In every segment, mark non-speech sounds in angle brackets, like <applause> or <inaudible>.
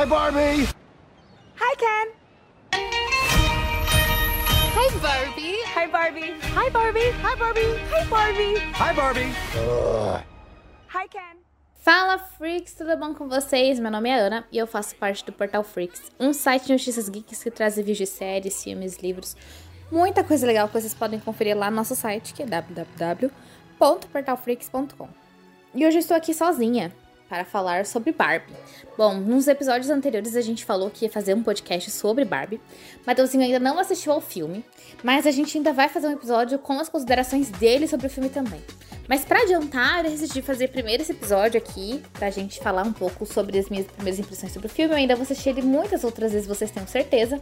Hi, Barbie! Hi, Ken! Hi, Barbie! Hi, Barbie! Hi, Barbie! Hi, Barbie! Hi, Barbie! Hi, Barbie! Hi, Ken! Fala Freaks, tudo bom com vocês? Meu nome é Ana e eu faço parte do Portal Freaks, um site de notícias geeks que traz vídeos de séries, filmes, livros, muita coisa legal que vocês podem conferir lá no nosso site, que é www.portalfreaks.com. E hoje eu estou aqui sozinha para falar sobre Barbie. Bom, nos episódios anteriores a gente falou que ia fazer um podcast sobre Barbie. Mateuzinho ainda não assistiu ao filme, mas a gente ainda vai fazer um episódio com as considerações dele sobre o filme também. Mas para adiantar, eu decidi fazer primeiro esse episódio aqui, pra gente falar um pouco sobre as minhas primeiras impressões sobre o filme. Eu ainda vou assistir ele muitas outras vezes, vocês tenham certeza.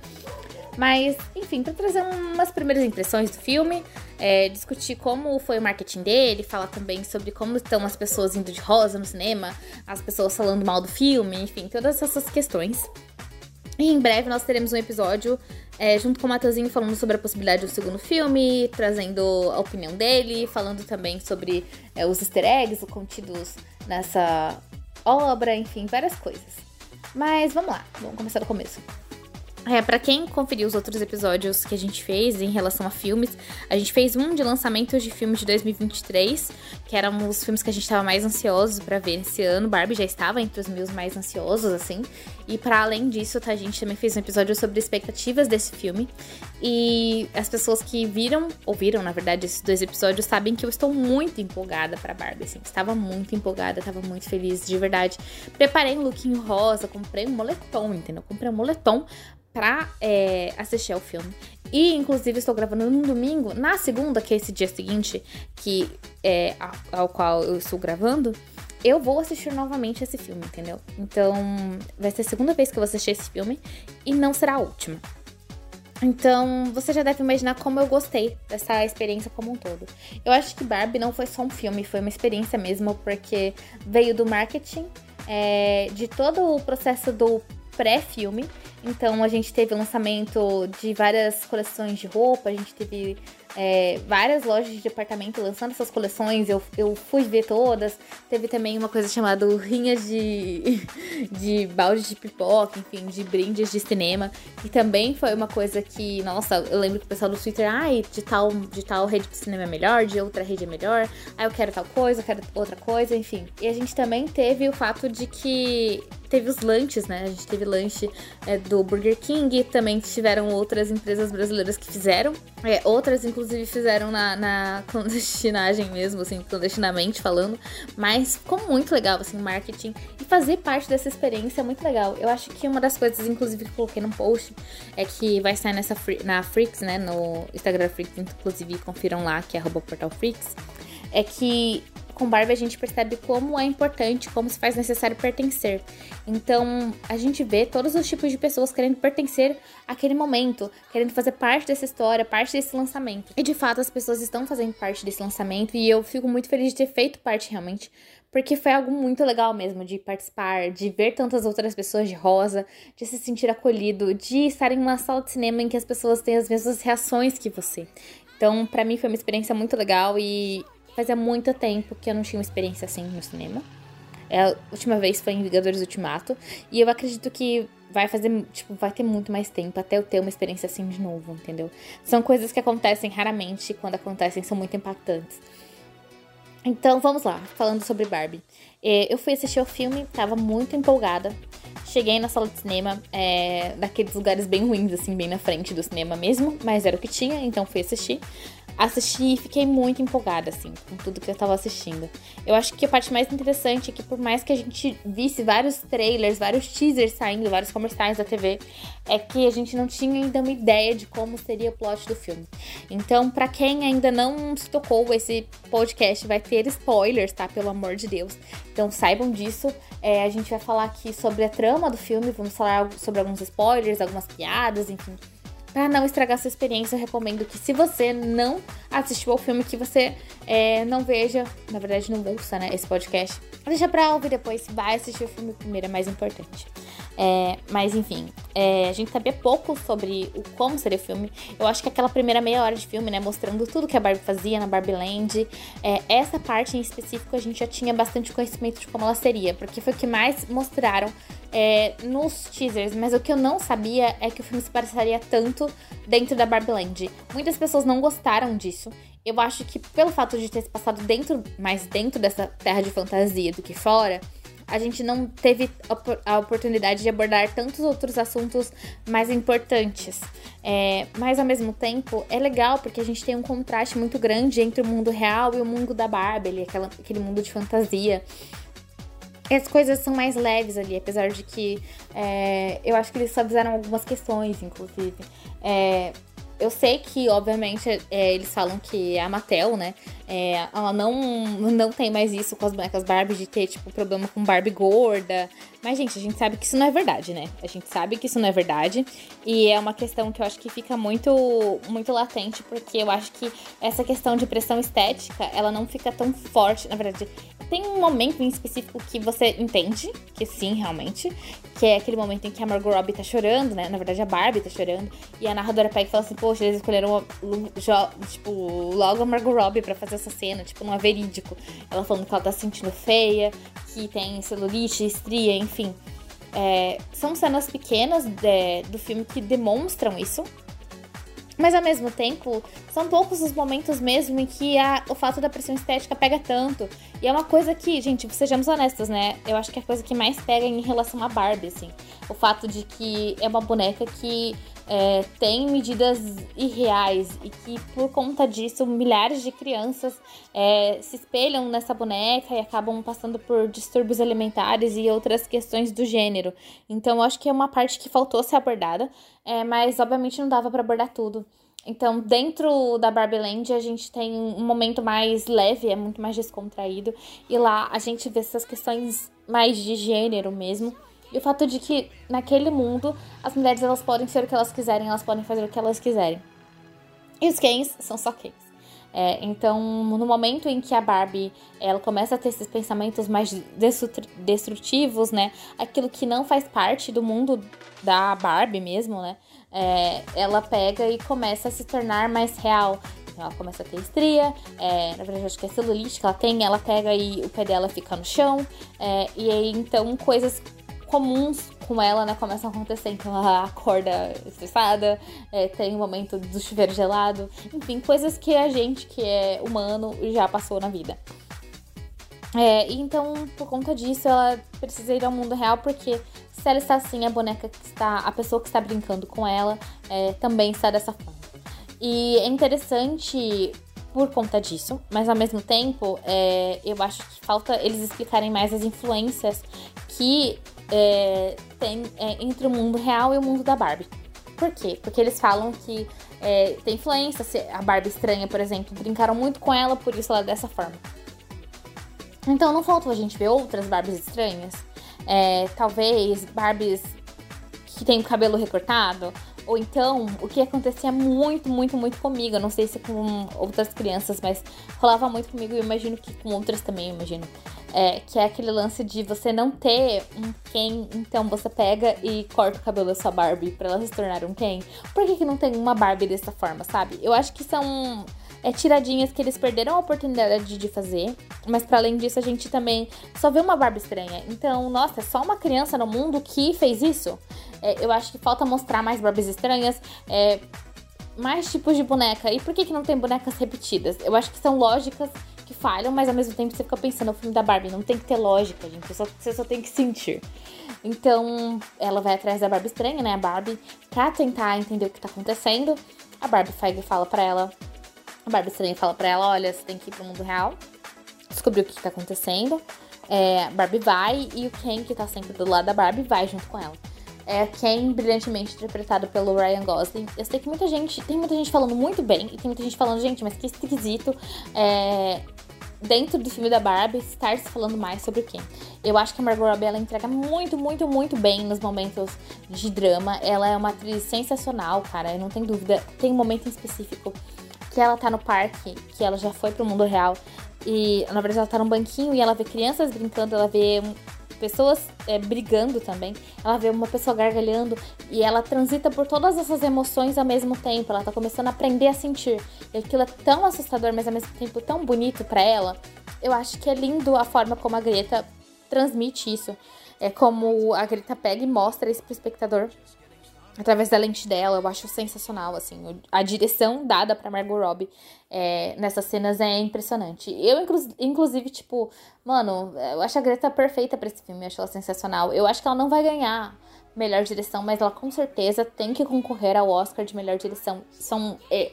Mas, enfim, para trazer umas primeiras impressões do filme, é, discutir como foi o marketing dele, falar também sobre como estão as pessoas indo de rosa no cinema, as pessoas falando mal do filme, enfim, todas essas questões. E em breve nós teremos um episódio é, junto com o Matheusinho falando sobre a possibilidade do segundo filme, trazendo a opinião dele, falando também sobre é, os easter eggs contidos nessa obra, enfim, várias coisas. Mas vamos lá, vamos começar do começo. É, para quem conferiu os outros episódios que a gente fez em relação a filmes, a gente fez um de lançamentos de filmes de 2023, que eram os filmes que a gente estava mais ansiosos para ver esse ano. Barbie já estava entre os meus mais ansiosos, assim. E para além disso, tá, a gente também fez um episódio sobre expectativas desse filme. E as pessoas que viram, ouviram, na verdade, esses dois episódios, sabem que eu estou muito empolgada para Barbie, assim. Estava muito empolgada, estava muito feliz, de verdade. Preparei um lookinho rosa, comprei um moletom, entendeu? Comprei um moletom pra é, assistir ao filme. E, inclusive, estou gravando num domingo. Na segunda, que é esse dia seguinte, que é ao qual eu estou gravando, eu vou assistir novamente esse filme, entendeu? Então, vai ser a segunda vez que eu vou assistir esse filme e não será a última. Então, você já deve imaginar como eu gostei dessa experiência como um todo. Eu acho que Barbie não foi só um filme, foi uma experiência mesmo, porque veio do marketing, é, de todo o processo do pré-filme. Então a gente teve o lançamento de várias coleções de roupa, a gente teve é, várias lojas de departamento lançando essas coleções, eu, eu fui ver todas. Teve também uma coisa chamada rinhas de, <laughs> de balde de pipoca, enfim, de brindes de cinema. E também foi uma coisa que, nossa, eu lembro que o pessoal do Twitter, ai, de tal, de tal rede de cinema é melhor, de outra rede é melhor, ai, eu quero tal coisa, eu quero outra coisa, enfim. E a gente também teve o fato de que teve os lanches, né? A gente teve lanche é, do Burger King, também tiveram outras empresas brasileiras que fizeram. É, outras, inclusive, fizeram na, na <laughs> clandestinagem mesmo, assim, clandestinamente falando. Mas ficou muito legal, assim, o marketing. E fazer parte dessa experiência é muito legal. Eu acho que uma das coisas, inclusive, que eu coloquei no post é que vai sair nessa na Freaks, né? No Instagram Freaks, inclusive, confiram lá, que é arroba portal Freaks. É que com Barbie a gente percebe como é importante, como se faz necessário pertencer. Então, a gente vê todos os tipos de pessoas querendo pertencer àquele momento, querendo fazer parte dessa história, parte desse lançamento. E de fato, as pessoas estão fazendo parte desse lançamento e eu fico muito feliz de ter feito parte realmente, porque foi algo muito legal mesmo de participar, de ver tantas outras pessoas de rosa, de se sentir acolhido, de estar em uma sala de cinema em que as pessoas têm as mesmas reações que você. Então, para mim foi uma experiência muito legal e Fazia muito tempo que eu não tinha uma experiência assim no cinema. É, a última vez foi em Vingadores Ultimato. E eu acredito que vai fazer, tipo, vai ter muito mais tempo até eu ter uma experiência assim de novo, entendeu? São coisas que acontecem raramente, quando acontecem são muito impactantes. Então vamos lá, falando sobre Barbie. É, eu fui assistir o filme, tava muito empolgada. Cheguei na sala de cinema, é, daqueles lugares bem ruins, assim, bem na frente do cinema mesmo, mas era o que tinha, então fui assistir assisti e fiquei muito empolgada, assim, com tudo que eu tava assistindo. Eu acho que a parte mais interessante é que, por mais que a gente visse vários trailers, vários teasers saindo, vários comerciais da TV, é que a gente não tinha ainda uma ideia de como seria o plot do filme. Então, para quem ainda não se tocou, esse podcast vai ter spoilers, tá? Pelo amor de Deus. Então, saibam disso. É, a gente vai falar aqui sobre a trama do filme, vamos falar sobre alguns spoilers, algumas piadas, enfim para não estragar sua experiência, eu recomendo que se você não assistiu ao filme, que você é, não veja, na verdade não ouça, né, esse podcast. Deixa pra ouvir depois, vai assistir o filme primeiro, é mais importante. É, mas enfim, é, a gente sabia pouco sobre o como seria o filme. Eu acho que aquela primeira meia hora de filme, né, mostrando tudo que a Barbie fazia na Barbie Land, é, essa parte em específico a gente já tinha bastante conhecimento de como ela seria, porque foi o que mais mostraram é, nos teasers, mas o que eu não sabia é que o filme se passaria tanto dentro da Barbie Land. Muitas pessoas não gostaram disso. Eu acho que pelo fato de ter se passado dentro, mais dentro dessa terra de fantasia do que fora, a gente não teve a oportunidade de abordar tantos outros assuntos mais importantes. É, mas ao mesmo tempo é legal porque a gente tem um contraste muito grande entre o mundo real e o mundo da Barbie, aquela, aquele mundo de fantasia. As coisas são mais leves ali, apesar de que é, eu acho que eles fizeram algumas questões, inclusive. É, eu sei que, obviamente, é, eles falam que a Mattel, né? É, ela não, não tem mais isso com as bonecas Barbie de ter, tipo, problema com Barbie gorda. Mas, gente, a gente sabe que isso não é verdade, né? A gente sabe que isso não é verdade. E é uma questão que eu acho que fica muito, muito latente, porque eu acho que essa questão de pressão estética, ela não fica tão forte. Na verdade, tem um momento em específico que você entende, que sim, realmente, que é aquele momento em que a Margot Robbie tá chorando, né? Na verdade, a Barbie tá chorando. E a narradora pega e fala assim, poxa, eles escolheram, tipo, logo a Margot Robbie pra fazer essa cena, tipo, não é verídico. Ela falando que ela tá se sentindo feia, que tem celulite, estria, enfim. É, são cenas pequenas de, do filme que demonstram isso, mas ao mesmo tempo, são poucos os momentos mesmo em que a, o fato da pressão estética pega tanto. E é uma coisa que, gente, sejamos honestas, né? Eu acho que é a coisa que mais pega em relação a Barbie, assim. O fato de que é uma boneca que é, tem medidas irreais e que por conta disso milhares de crianças é, se espelham nessa boneca e acabam passando por distúrbios alimentares e outras questões do gênero. Então acho que é uma parte que faltou ser abordada, é, mas obviamente não dava para abordar tudo. Então, dentro da Barbie Land, a gente tem um momento mais leve, é muito mais descontraído. E lá a gente vê essas questões mais de gênero mesmo. E o fato de que naquele mundo as mulheres elas podem ser o que elas quiserem, elas podem fazer o que elas quiserem. E os Kens são só Kens. É, então, no momento em que a Barbie ela começa a ter esses pensamentos mais destrutivos, né? Aquilo que não faz parte do mundo da Barbie mesmo, né? É, ela pega e começa a se tornar mais real. Então, ela começa a ter estria, é, na verdade acho que é celulite que ela tem, ela pega e o pé dela fica no chão, é, e aí então coisas comuns com ela, né, começam a acontecer. Então ela acorda estressada, é, tem o momento do chuveiro gelado, enfim, coisas que a gente que é humano já passou na vida. É, então, por conta disso, ela precisa ir ao mundo real, porque se ela está assim, a boneca que está, a pessoa que está brincando com ela, é, também está dessa forma. E é interessante por conta disso, mas ao mesmo tempo, é, eu acho que falta eles explicarem mais as influências que é, tem é, entre o mundo real e o mundo da Barbie. Por quê? Porque eles falam que é, tem influência, a Barbie estranha, por exemplo, brincaram muito com ela, por isso ela é dessa forma. Então não faltou a gente ver outras Barbies estranhas? É, talvez Barbies que tem o cabelo recortado, ou então, o que acontecia muito, muito, muito comigo, eu não sei se com outras crianças, mas rolava muito comigo e imagino que com outras também, imagino. É, que é aquele lance de você não ter um Ken, então você pega e corta o cabelo da sua Barbie pra ela se tornar um Ken. Por que, que não tem uma Barbie dessa forma, sabe? Eu acho que são é, tiradinhas que eles perderam a oportunidade de fazer. Mas para além disso, a gente também só vê uma Barbie estranha. Então, nossa, é só uma criança no mundo que fez isso? É, eu acho que falta mostrar mais Barbies estranhas. É, mais tipos de boneca. E por que, que não tem bonecas repetidas? Eu acho que são lógicas que falham, mas ao mesmo tempo você fica pensando, o filme da Barbie não tem que ter lógica, gente. Você só, você só tem que sentir. Então, ela vai atrás da Barbie estranha, né? A Barbie, pra tentar entender o que tá acontecendo. A Barbie Feige fala para ela a Barbie Estranha fala pra ela: olha, você tem que ir pro mundo real, descobrir o que, tá acontecendo. É, Barbie vai e o Ken, que tá sempre do lado da Barbie, vai junto com ela. É Ken, brilhantemente interpretado pelo Ryan Gosling. Eu sei que muita gente, tem muita gente falando muito bem e tem muita gente falando, gente, mas que esquisito. É, dentro do filme da Barbie, estar se falando mais sobre Ken. Eu acho que a Margot Robbie ela entrega muito, muito, muito bem nos momentos de drama. Ela é uma atriz sensacional, cara, eu não tenho dúvida. Tem um momento em específico que ela tá no parque, que ela já foi pro mundo real, e na verdade ela tá num banquinho e ela vê crianças brincando, ela vê pessoas é, brigando também, ela vê uma pessoa gargalhando e ela transita por todas essas emoções ao mesmo tempo, ela tá começando a aprender a sentir. E aquilo é tão assustador, mas ao mesmo tempo tão bonito para ela. Eu acho que é lindo a forma como a Greta transmite isso. é como a Greta pega e mostra isso pro espectador através da lente dela, eu acho sensacional, assim, a direção dada pra Margot Robbie é, nessas cenas é impressionante. Eu, inclusive, tipo, mano, eu acho a Greta perfeita para esse filme, eu acho ela sensacional. Eu acho que ela não vai ganhar melhor direção, mas ela com certeza tem que concorrer ao Oscar de melhor direção. São é,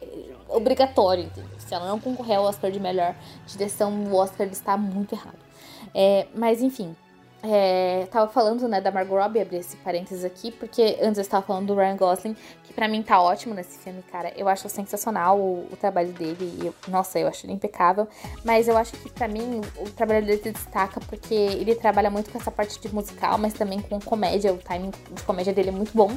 obrigatório, entendeu? Se ela não concorrer ao Oscar de melhor direção, o Oscar está muito errado. É, mas enfim, é, tava falando, né, da Margot Robbie, abri esse parênteses aqui, porque antes eu estava falando do Ryan Gosling, pra mim tá ótimo nesse filme, cara. Eu acho sensacional o, o trabalho dele, eu, nossa, eu acho ele impecável. Mas eu acho que pra mim o trabalho dele se destaca porque ele trabalha muito com essa parte de musical, mas também com comédia, o timing de comédia dele é muito bom.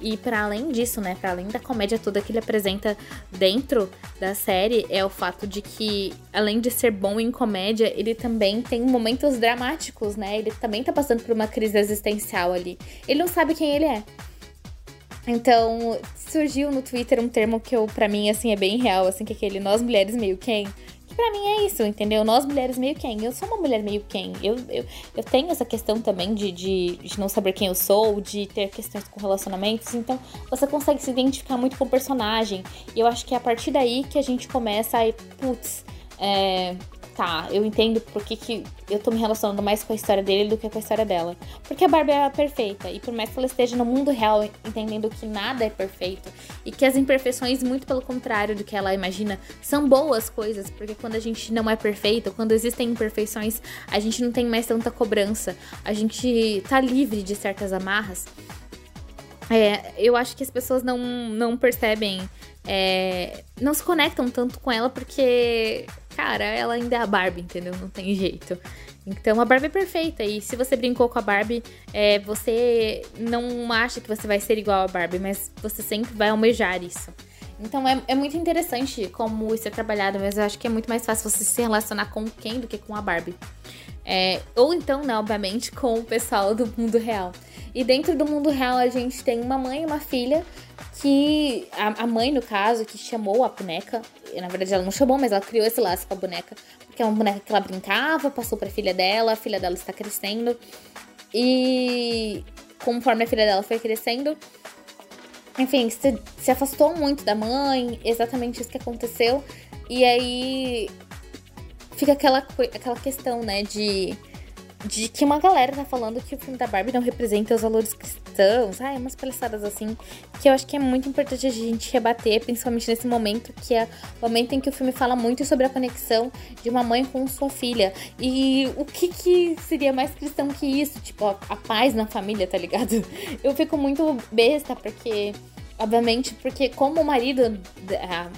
E para além disso, né, para além da comédia toda que ele apresenta dentro da série, é o fato de que, além de ser bom em comédia, ele também tem momentos dramáticos, né? Ele também tá passando por uma crise existencial ali. Ele não sabe quem ele é. Então, surgiu no Twitter um termo que eu, para mim, assim, é bem real, assim, que é aquele nós mulheres meio quem para mim é isso, entendeu? Nós mulheres meio quem? Eu sou uma mulher meio quem? Eu, eu, eu tenho essa questão também de, de, de não saber quem eu sou, de ter questões com relacionamentos, então você consegue se identificar muito com o personagem. E eu acho que é a partir daí que a gente começa a putz, é, tá, eu entendo por que, que eu tô me relacionando mais com a história dele do que com a história dela. Porque a Barbie é perfeita, e por mais que ela esteja no mundo real entendendo que nada é perfeito, e que as imperfeições, muito pelo contrário do que ela imagina, são boas coisas, porque quando a gente não é perfeito, quando existem imperfeições, a gente não tem mais tanta cobrança, a gente tá livre de certas amarras. É, eu acho que as pessoas não, não percebem, é, não se conectam tanto com ela porque cara, ela ainda é a Barbie, entendeu? Não tem jeito. Então a Barbie é perfeita. E se você brincou com a Barbie, é, você não acha que você vai ser igual a Barbie, mas você sempre vai almejar isso. Então é, é muito interessante como isso é trabalhado, mas eu acho que é muito mais fácil você se relacionar com quem do que com a Barbie. É, ou então, né, obviamente, com o pessoal do mundo real. E dentro do mundo real a gente tem uma mãe e uma filha que a, a, mãe, no caso, que chamou a boneca, na verdade ela não chamou, mas ela criou esse laço com a boneca, porque é uma boneca que ela brincava, passou pra filha dela, a filha dela está crescendo. E conforme a filha dela foi crescendo, enfim, se, se afastou muito da mãe, exatamente isso que aconteceu. E aí fica aquela, aquela questão, né, de de que uma galera tá falando que o filme da Barbie não representa os valores cristãos. Ai, umas palhaçadas assim. Que eu acho que é muito importante a gente rebater, principalmente nesse momento, que é o momento em que o filme fala muito sobre a conexão de uma mãe com sua filha. E o que que seria mais cristão que isso? Tipo, a, a paz na família, tá ligado? <laughs> Eu fico muito besta, porque Obviamente, porque como o marido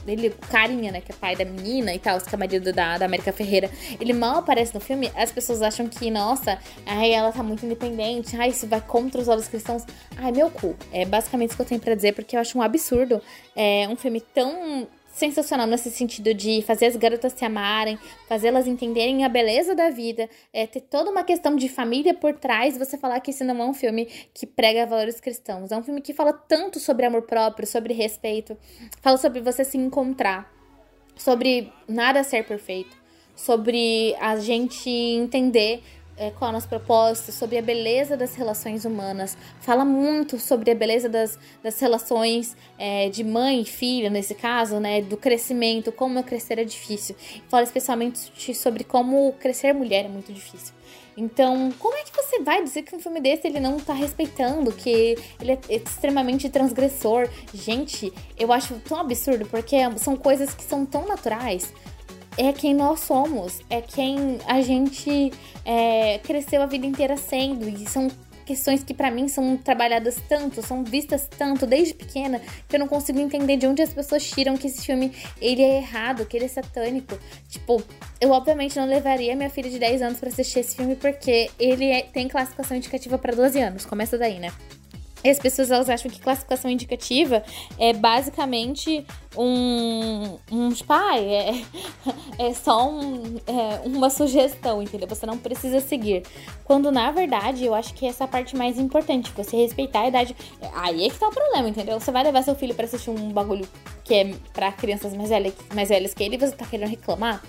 dele, o carinha, né, que é pai da menina e tal, que é marido da, da América Ferreira, ele mal aparece no filme, as pessoas acham que, nossa, ai, ela tá muito independente, ai, isso vai contra os olhos cristãos. Ai, meu cu. É basicamente isso que eu tenho pra dizer, porque eu acho um absurdo é, um filme tão sensacional nesse sentido de fazer as garotas se amarem, fazê-las entenderem a beleza da vida, é, ter toda uma questão de família por trás, você falar que esse não é um filme que prega valores cristãos. É um filme que fala tanto sobre amor próprio, sobre respeito, fala sobre você se encontrar, sobre nada ser perfeito, sobre a gente entender é, qual é o nosso propósito, sobre a beleza das relações humanas. Fala muito sobre a beleza das, das relações é, de mãe e filha, nesse caso, né? Do crescimento, como crescer é difícil. Fala especialmente sobre como crescer mulher é muito difícil. Então, como é que você vai dizer que um filme desse ele não tá respeitando, que ele é extremamente transgressor? Gente, eu acho tão absurdo, porque são coisas que são tão naturais é quem nós somos, é quem a gente é, cresceu a vida inteira sendo, e são questões que para mim são trabalhadas tanto, são vistas tanto desde pequena, que eu não consigo entender de onde as pessoas tiram que esse filme ele é errado, que ele é satânico. Tipo, eu obviamente não levaria minha filha de 10 anos para assistir esse filme porque ele é, tem classificação indicativa para 12 anos. Começa daí, né? E as pessoas elas acham que classificação indicativa é basicamente um, um tipo, é, é só um, é uma sugestão, entendeu? Você não precisa seguir. Quando na verdade eu acho que essa é parte mais importante, você respeitar a idade. Aí é que tá o problema, entendeu? Você vai levar seu filho para assistir um bagulho que é para crianças mais velhas, mais velhas que ele e você tá querendo reclamar?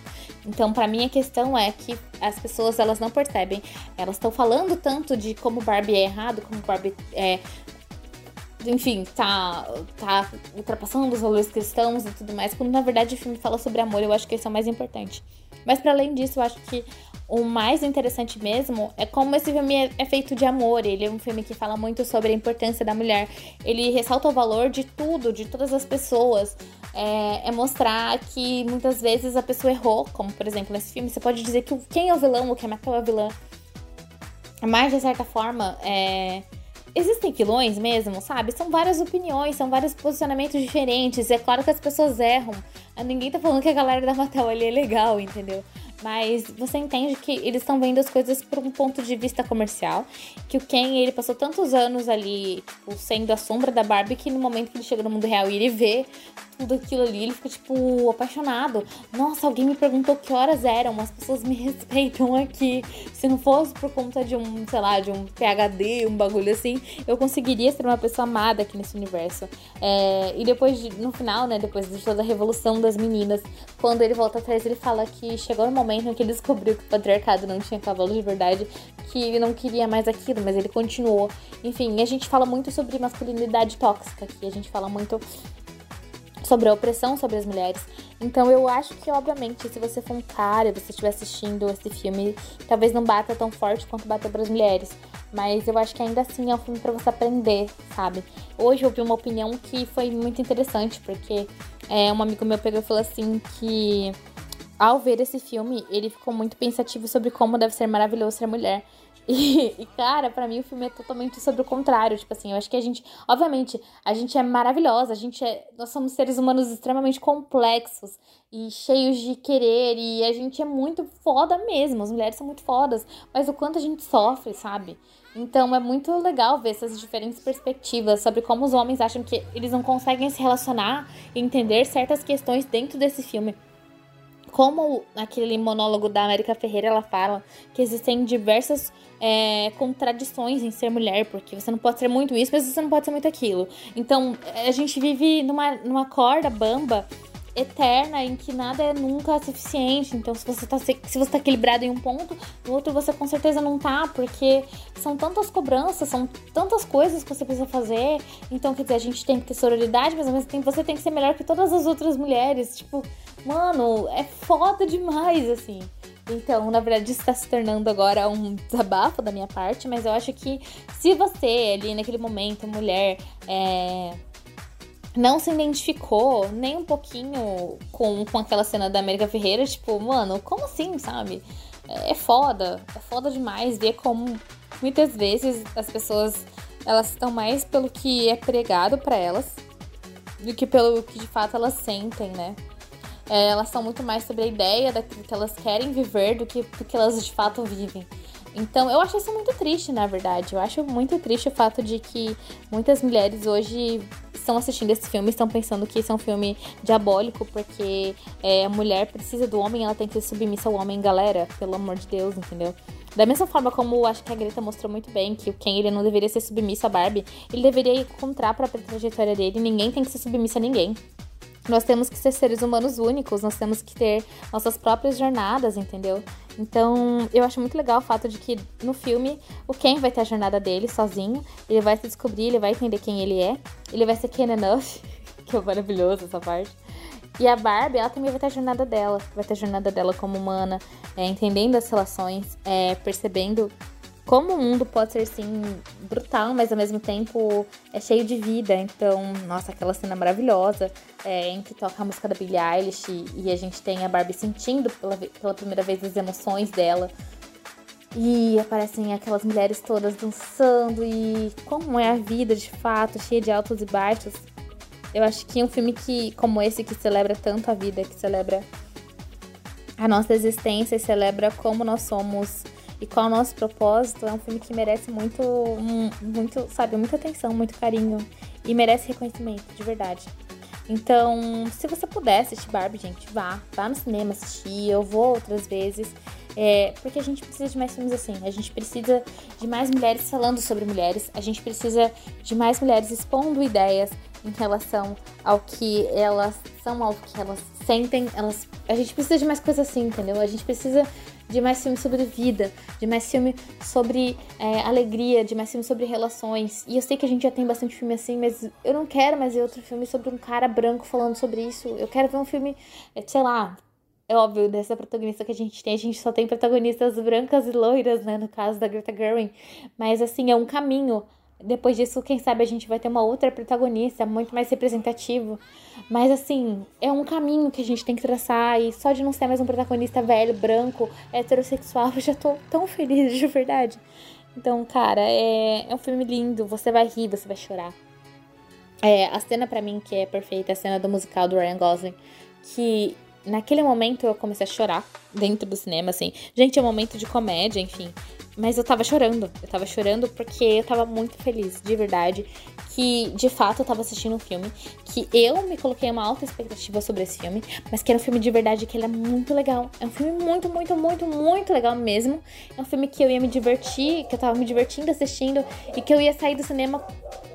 Então, para mim a questão é que as pessoas elas não percebem. Elas estão falando tanto de como Barbie é errado, como Barbie é enfim, tá, tá ultrapassando os valores cristãos e tudo mais, quando na verdade o filme fala sobre amor, eu acho que esse é o mais importante. Mas para além disso, eu acho que o mais interessante mesmo é como esse filme é, é, feito de amor. Ele é um filme que fala muito sobre a importância da mulher. Ele ressalta o valor de tudo, de todas as pessoas. É, é mostrar que muitas vezes a pessoa errou, como por exemplo nesse filme, você pode dizer que quem é o vilão, o que matou é a vilã. Mas de certa forma, é existem vilões mesmo, sabe? São várias opiniões, são vários posicionamentos diferentes. É claro que as pessoas erram. Ninguém tá falando que a galera da Mattel ali é legal, entendeu? Mas você entende que eles estão vendo as coisas por um ponto de vista comercial. Que o Ken, ele passou tantos anos ali, tipo, sendo a sombra da Barbie, que no momento que ele chega no mundo real e ele vê tudo aquilo ali, ele fica, tipo, apaixonado. Nossa, alguém me perguntou que horas eram, as pessoas me <laughs> respeitam aqui. Se não fosse por conta de um, sei lá, de um PHD, um bagulho assim, eu conseguiria ser uma pessoa amada aqui nesse universo. É, e depois, de, no final, né, depois de toda a revolução das meninas, quando ele volta atrás, ele fala que chegou no momento em que ele descobriu que o patriarcado não tinha cavalo de verdade, que ele não queria mais aquilo, mas ele continuou. Enfim, a gente fala muito sobre masculinidade tóxica aqui, a gente fala muito sobre a opressão sobre as mulheres. Então eu acho que, obviamente, se você for um cara e você estiver assistindo esse filme, talvez não bata tão forte quanto bateu para as mulheres. Mas eu acho que ainda assim é um filme para você aprender, sabe? Hoje eu vi uma opinião que foi muito interessante, porque é, um amigo meu pegou e falou assim que ao ver esse filme, ele ficou muito pensativo sobre como deve ser maravilhoso ser mulher. <laughs> E, e, cara, para mim o filme é totalmente sobre o contrário. Tipo assim, eu acho que a gente, obviamente, a gente é maravilhosa, a gente é, nós somos seres humanos extremamente complexos e cheios de querer e a gente é muito foda mesmo. As mulheres são muito fodas, mas o quanto a gente sofre, sabe? Então é muito legal ver essas diferentes perspectivas sobre como os homens acham que eles não conseguem se relacionar e entender certas questões dentro desse filme como aquele monólogo da América Ferreira ela fala que existem diversas é, contradições em ser mulher, porque você não pode ser muito isso, mas você não pode ser muito aquilo. Então a gente vive numa, numa corda bamba eterna em que nada é nunca suficiente. Então, se você tá, se você tá equilibrado em um ponto, no outro você com certeza não tá, porque são tantas cobranças, são tantas coisas que você precisa fazer. Então, quer dizer, a gente tem que ter sororidade, mas ao mesmo tempo você tem que ser melhor que todas as outras mulheres. Tipo, mano, é foda demais, assim. Então, na verdade, isso está se tornando agora um desabafo da minha parte, mas eu acho que se você ali naquele momento, mulher, é, não se identificou nem um pouquinho com, com aquela cena da América Ferreira, tipo, mano, como assim, sabe? É, é foda, é foda demais ver como muitas vezes as pessoas elas estão mais pelo que é pregado para elas do que pelo que de fato elas sentem, né? É, elas são muito mais sobre a ideia daquilo que elas querem viver do que do que elas de fato vivem. Então, eu acho isso muito triste, na verdade. Eu acho muito triste o fato de que muitas mulheres hoje estão assistindo esse filme estão pensando que esse é um filme diabólico, porque é, a mulher precisa do homem, ela tem que ser submissa ao homem, galera. Pelo amor de Deus, entendeu? Da mesma forma como acho que a Greta mostrou muito bem que o Ken ele não deveria ser submisso a Barbie, ele deveria encontrar a própria trajetória dele. Ninguém tem que ser submissa a ninguém. Nós temos que ser seres humanos únicos, nós temos que ter nossas próprias jornadas, entendeu? Então, eu acho muito legal o fato de que no filme o Ken vai ter a jornada dele sozinho, ele vai se descobrir, ele vai entender quem ele é, ele vai ser Ken enough, <laughs> que é maravilhoso essa parte. E a Barbie, ela também vai ter a jornada dela, vai ter a jornada dela como humana, é, entendendo as relações, é, percebendo como o mundo pode ser, sim, brutal, mas ao mesmo tempo é cheio de vida. Então, nossa, aquela cena maravilhosa é, em que toca a música da Billie Eilish e, e a gente tem a Barbie sentindo pela, pela primeira vez as emoções dela. E aparecem aquelas mulheres todas dançando e como é a vida de fato, cheia de altos e baixos. Eu acho que um filme que, como esse que celebra tanto a vida, que celebra a nossa existência e celebra como nós somos e qual é o nosso propósito, é um filme que merece muito, muito, sabe, muita atenção, muito carinho e merece reconhecimento, de verdade. Então, se você puder assistir Barbie, gente, vá. Vá no cinema assistir. Eu vou outras vezes. É, porque a gente precisa de mais filmes assim. A gente precisa de mais mulheres falando sobre mulheres. A gente precisa de mais mulheres expondo ideias em relação ao que elas são, ao que elas sentem. Elas, a gente precisa de mais coisas assim, entendeu? A gente precisa de mais filme sobre vida, de mais filme sobre é, alegria, de mais filme sobre relações. E eu sei que a gente já tem bastante filme assim, mas eu não quero mais ver outro filme sobre um cara branco falando sobre isso. Eu quero ver um filme, é, sei lá, é óbvio, dessa protagonista que a gente tem, a gente só tem protagonistas brancas e loiras, né? No caso da Greta Gerwig. Mas, assim, é um caminho. Depois disso, quem sabe a gente vai ter uma outra protagonista muito mais representativo. Mas, assim, é um caminho que a gente tem que traçar. E só de não ser mais um protagonista velho, branco, heterossexual, <laughs> eu já tô tão feliz, de verdade. Então, cara, é, é um filme lindo. Você vai rir, você vai chorar. É, a cena para mim que é perfeita, é a cena do musical do Ryan Gosling, que naquele momento eu comecei a chorar dentro do cinema, assim. Gente, é um momento de comédia, enfim. Mas eu tava chorando. Eu tava chorando porque eu tava muito feliz, de verdade. Que de fato eu tava assistindo um filme. Que eu me coloquei uma alta expectativa sobre esse filme. Mas que era um filme de verdade que ele é muito legal. É um filme muito, muito, muito, muito legal mesmo. É um filme que eu ia me divertir, que eu tava me divertindo assistindo. E que eu ia sair do cinema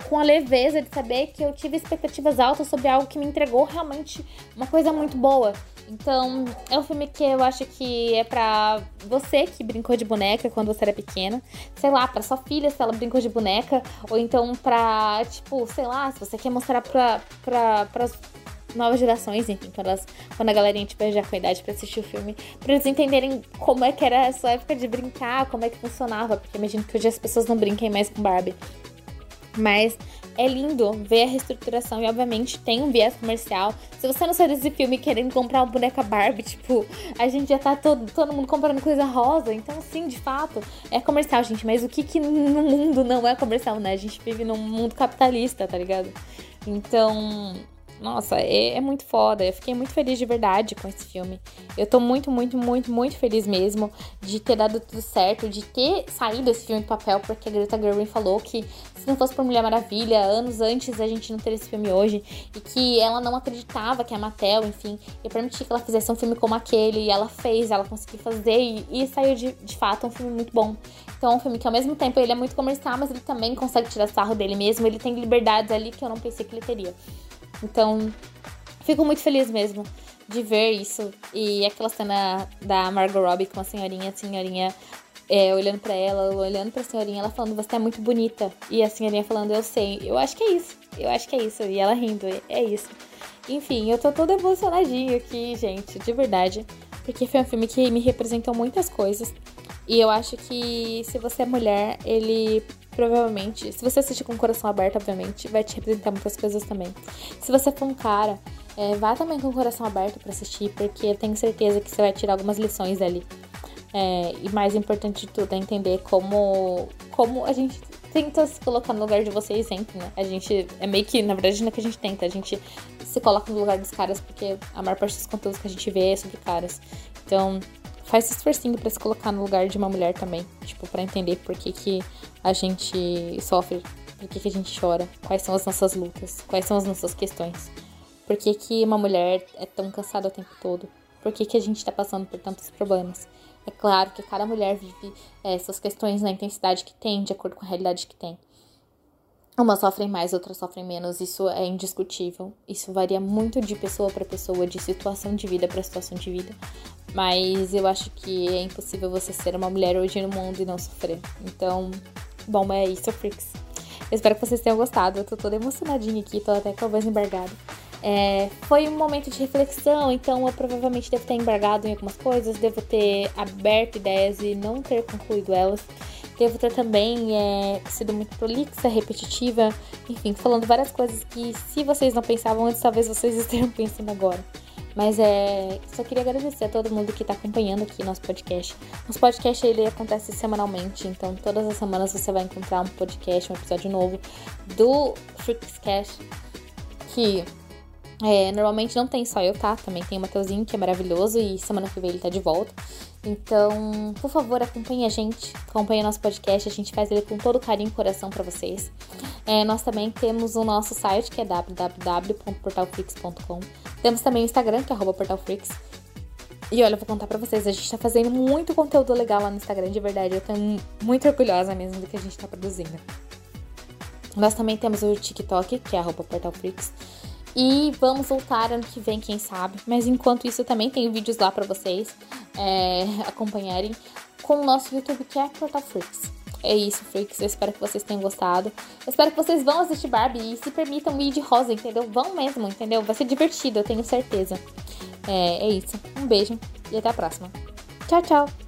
com a leveza de saber que eu tive expectativas altas sobre algo que me entregou realmente uma coisa muito boa. Então, é um filme que eu acho que é pra você que brincou de boneca quando você era pequena. Sei lá, pra sua filha se ela brincou de boneca. Ou então pra, tipo, sei lá, se você quer mostrar pra, pra, pras novas gerações, enfim, quando, elas, quando a galerinha tiver já com idade pra assistir o filme, pra eles entenderem como é que era a sua época de brincar, como é que funcionava, porque imagino que hoje as pessoas não brinquem mais com Barbie. Mas é lindo ver a reestruturação e, obviamente, tem um viés comercial. Se você não saiu desse filme querendo comprar uma boneca Barbie, tipo, a gente já tá todo, todo mundo comprando coisa rosa. Então, sim, de fato, é comercial, gente. Mas o que que no mundo não é comercial, né? A gente vive num mundo capitalista, tá ligado? Então, nossa, é, é, muito foda. Eu fiquei muito feliz de verdade com esse filme. Eu tô muito, muito, muito, muito feliz mesmo de ter dado tudo certo, de ter saído esse filme do papel, porque a Greta Gerwig falou que se não fosse por Mulher Maravilha, anos antes a gente não teria esse filme hoje. E que ela não acreditava que a Mattel, enfim, ia permitir que ela fizesse um filme como aquele. E ela fez, ela conseguiu fazer e, e saiu de, de fato um filme muito bom. Então é um filme que ao mesmo tempo ele é muito comercial, mas ele também consegue tirar sarro dele mesmo. Ele tem liberdades ali que eu não pensei que ele teria. Então, fico muito feliz mesmo de ver isso. E aquela cena da Margot Robbie com a senhorinha, a senhorinha é, olhando para ela, olhando pra senhorinha, ela falando, você é muito bonita. E a senhorinha falando, eu sei. Eu acho que é isso. Eu acho que é isso. E ela rindo, é isso. Enfim, eu tô toda emocionadinha aqui, gente, de verdade. Porque foi um filme que me representou muitas coisas. E eu acho que se você é mulher, ele provavelmente, se você assistir com o coração aberto, obviamente, vai te representar muitas coisas também. Se você for um cara, é, vá também com o coração aberto para assistir, porque eu tenho certeza que você vai tirar algumas lições ali. É, e mais importante de tudo é entender como, como a gente tenta se colocar no lugar de vocês sempre, né? A gente é meio que, na verdade, não é que a gente tenta, a gente se coloca no lugar dos caras, porque a maior parte dos conteúdos que a gente vê é sobre caras. Então, faz esse esforcinho para se colocar no lugar de uma mulher também, tipo, para entender por que, que a gente sofre, por que, que a gente chora, quais são as nossas lutas, quais são as nossas questões. Por que, que uma mulher é tão cansada o tempo todo? Por que, que a gente tá passando por tantos problemas? É claro que cada mulher vive é, essas questões na intensidade que tem, de acordo com a realidade que tem. Umas sofrem mais, outras sofrem menos, isso é indiscutível. Isso varia muito de pessoa para pessoa, de situação de vida para situação de vida. Mas eu acho que é impossível você ser uma mulher hoje no mundo e não sofrer. Então, bom, é isso, Freaks. Eu espero que vocês tenham gostado. Eu tô toda emocionadinha aqui, tô até com a voz embargada. É, foi um momento de reflexão, então eu provavelmente devo ter embargado em algumas coisas, devo ter aberto ideias e não ter concluído elas. Devo ter também é, sido muito prolixa, repetitiva, enfim, falando várias coisas que se vocês não pensavam antes, talvez vocês <laughs> estejam pensando agora. Mas é, só queria agradecer a todo mundo que está acompanhando aqui nosso podcast. Nosso podcast ele acontece semanalmente, então todas as semanas você vai encontrar um podcast, um episódio novo do Freakscast que É, normalmente não tem só eu, tá? Também tem o Mateuzinho, que é maravilhoso, e semana que vem ele tá de volta. Então, por favor, acompanhe a gente, acompanhe nosso podcast, a gente faz ele com todo carinho e coração para vocês. É, nós também temos o nosso site, que é www.portalfreaks.com. Temos também o Instagram, que é portalfreaks. E olha, eu vou contar pra vocês, a gente tá fazendo muito conteúdo legal lá no Instagram, de verdade. Eu tô muito orgulhosa mesmo do que a gente tá produzindo. Nós também temos o TikTok, que é portalfreaks. E vamos voltar ano que vem, quem sabe. Mas enquanto isso, também tenho vídeos lá pra vocês é, <laughs> acompanharem com o nosso YouTube, que é Portal Freaks. É isso, Freaks. Eu espero que vocês tenham gostado. Eu espero que vocês vão assistir Barbie e se permitam ir de rosa, entendeu? Vão mesmo, entendeu? Vai ser divertido, eu tenho certeza. É, é isso. Um beijo e até a próxima. Tchau, tchau!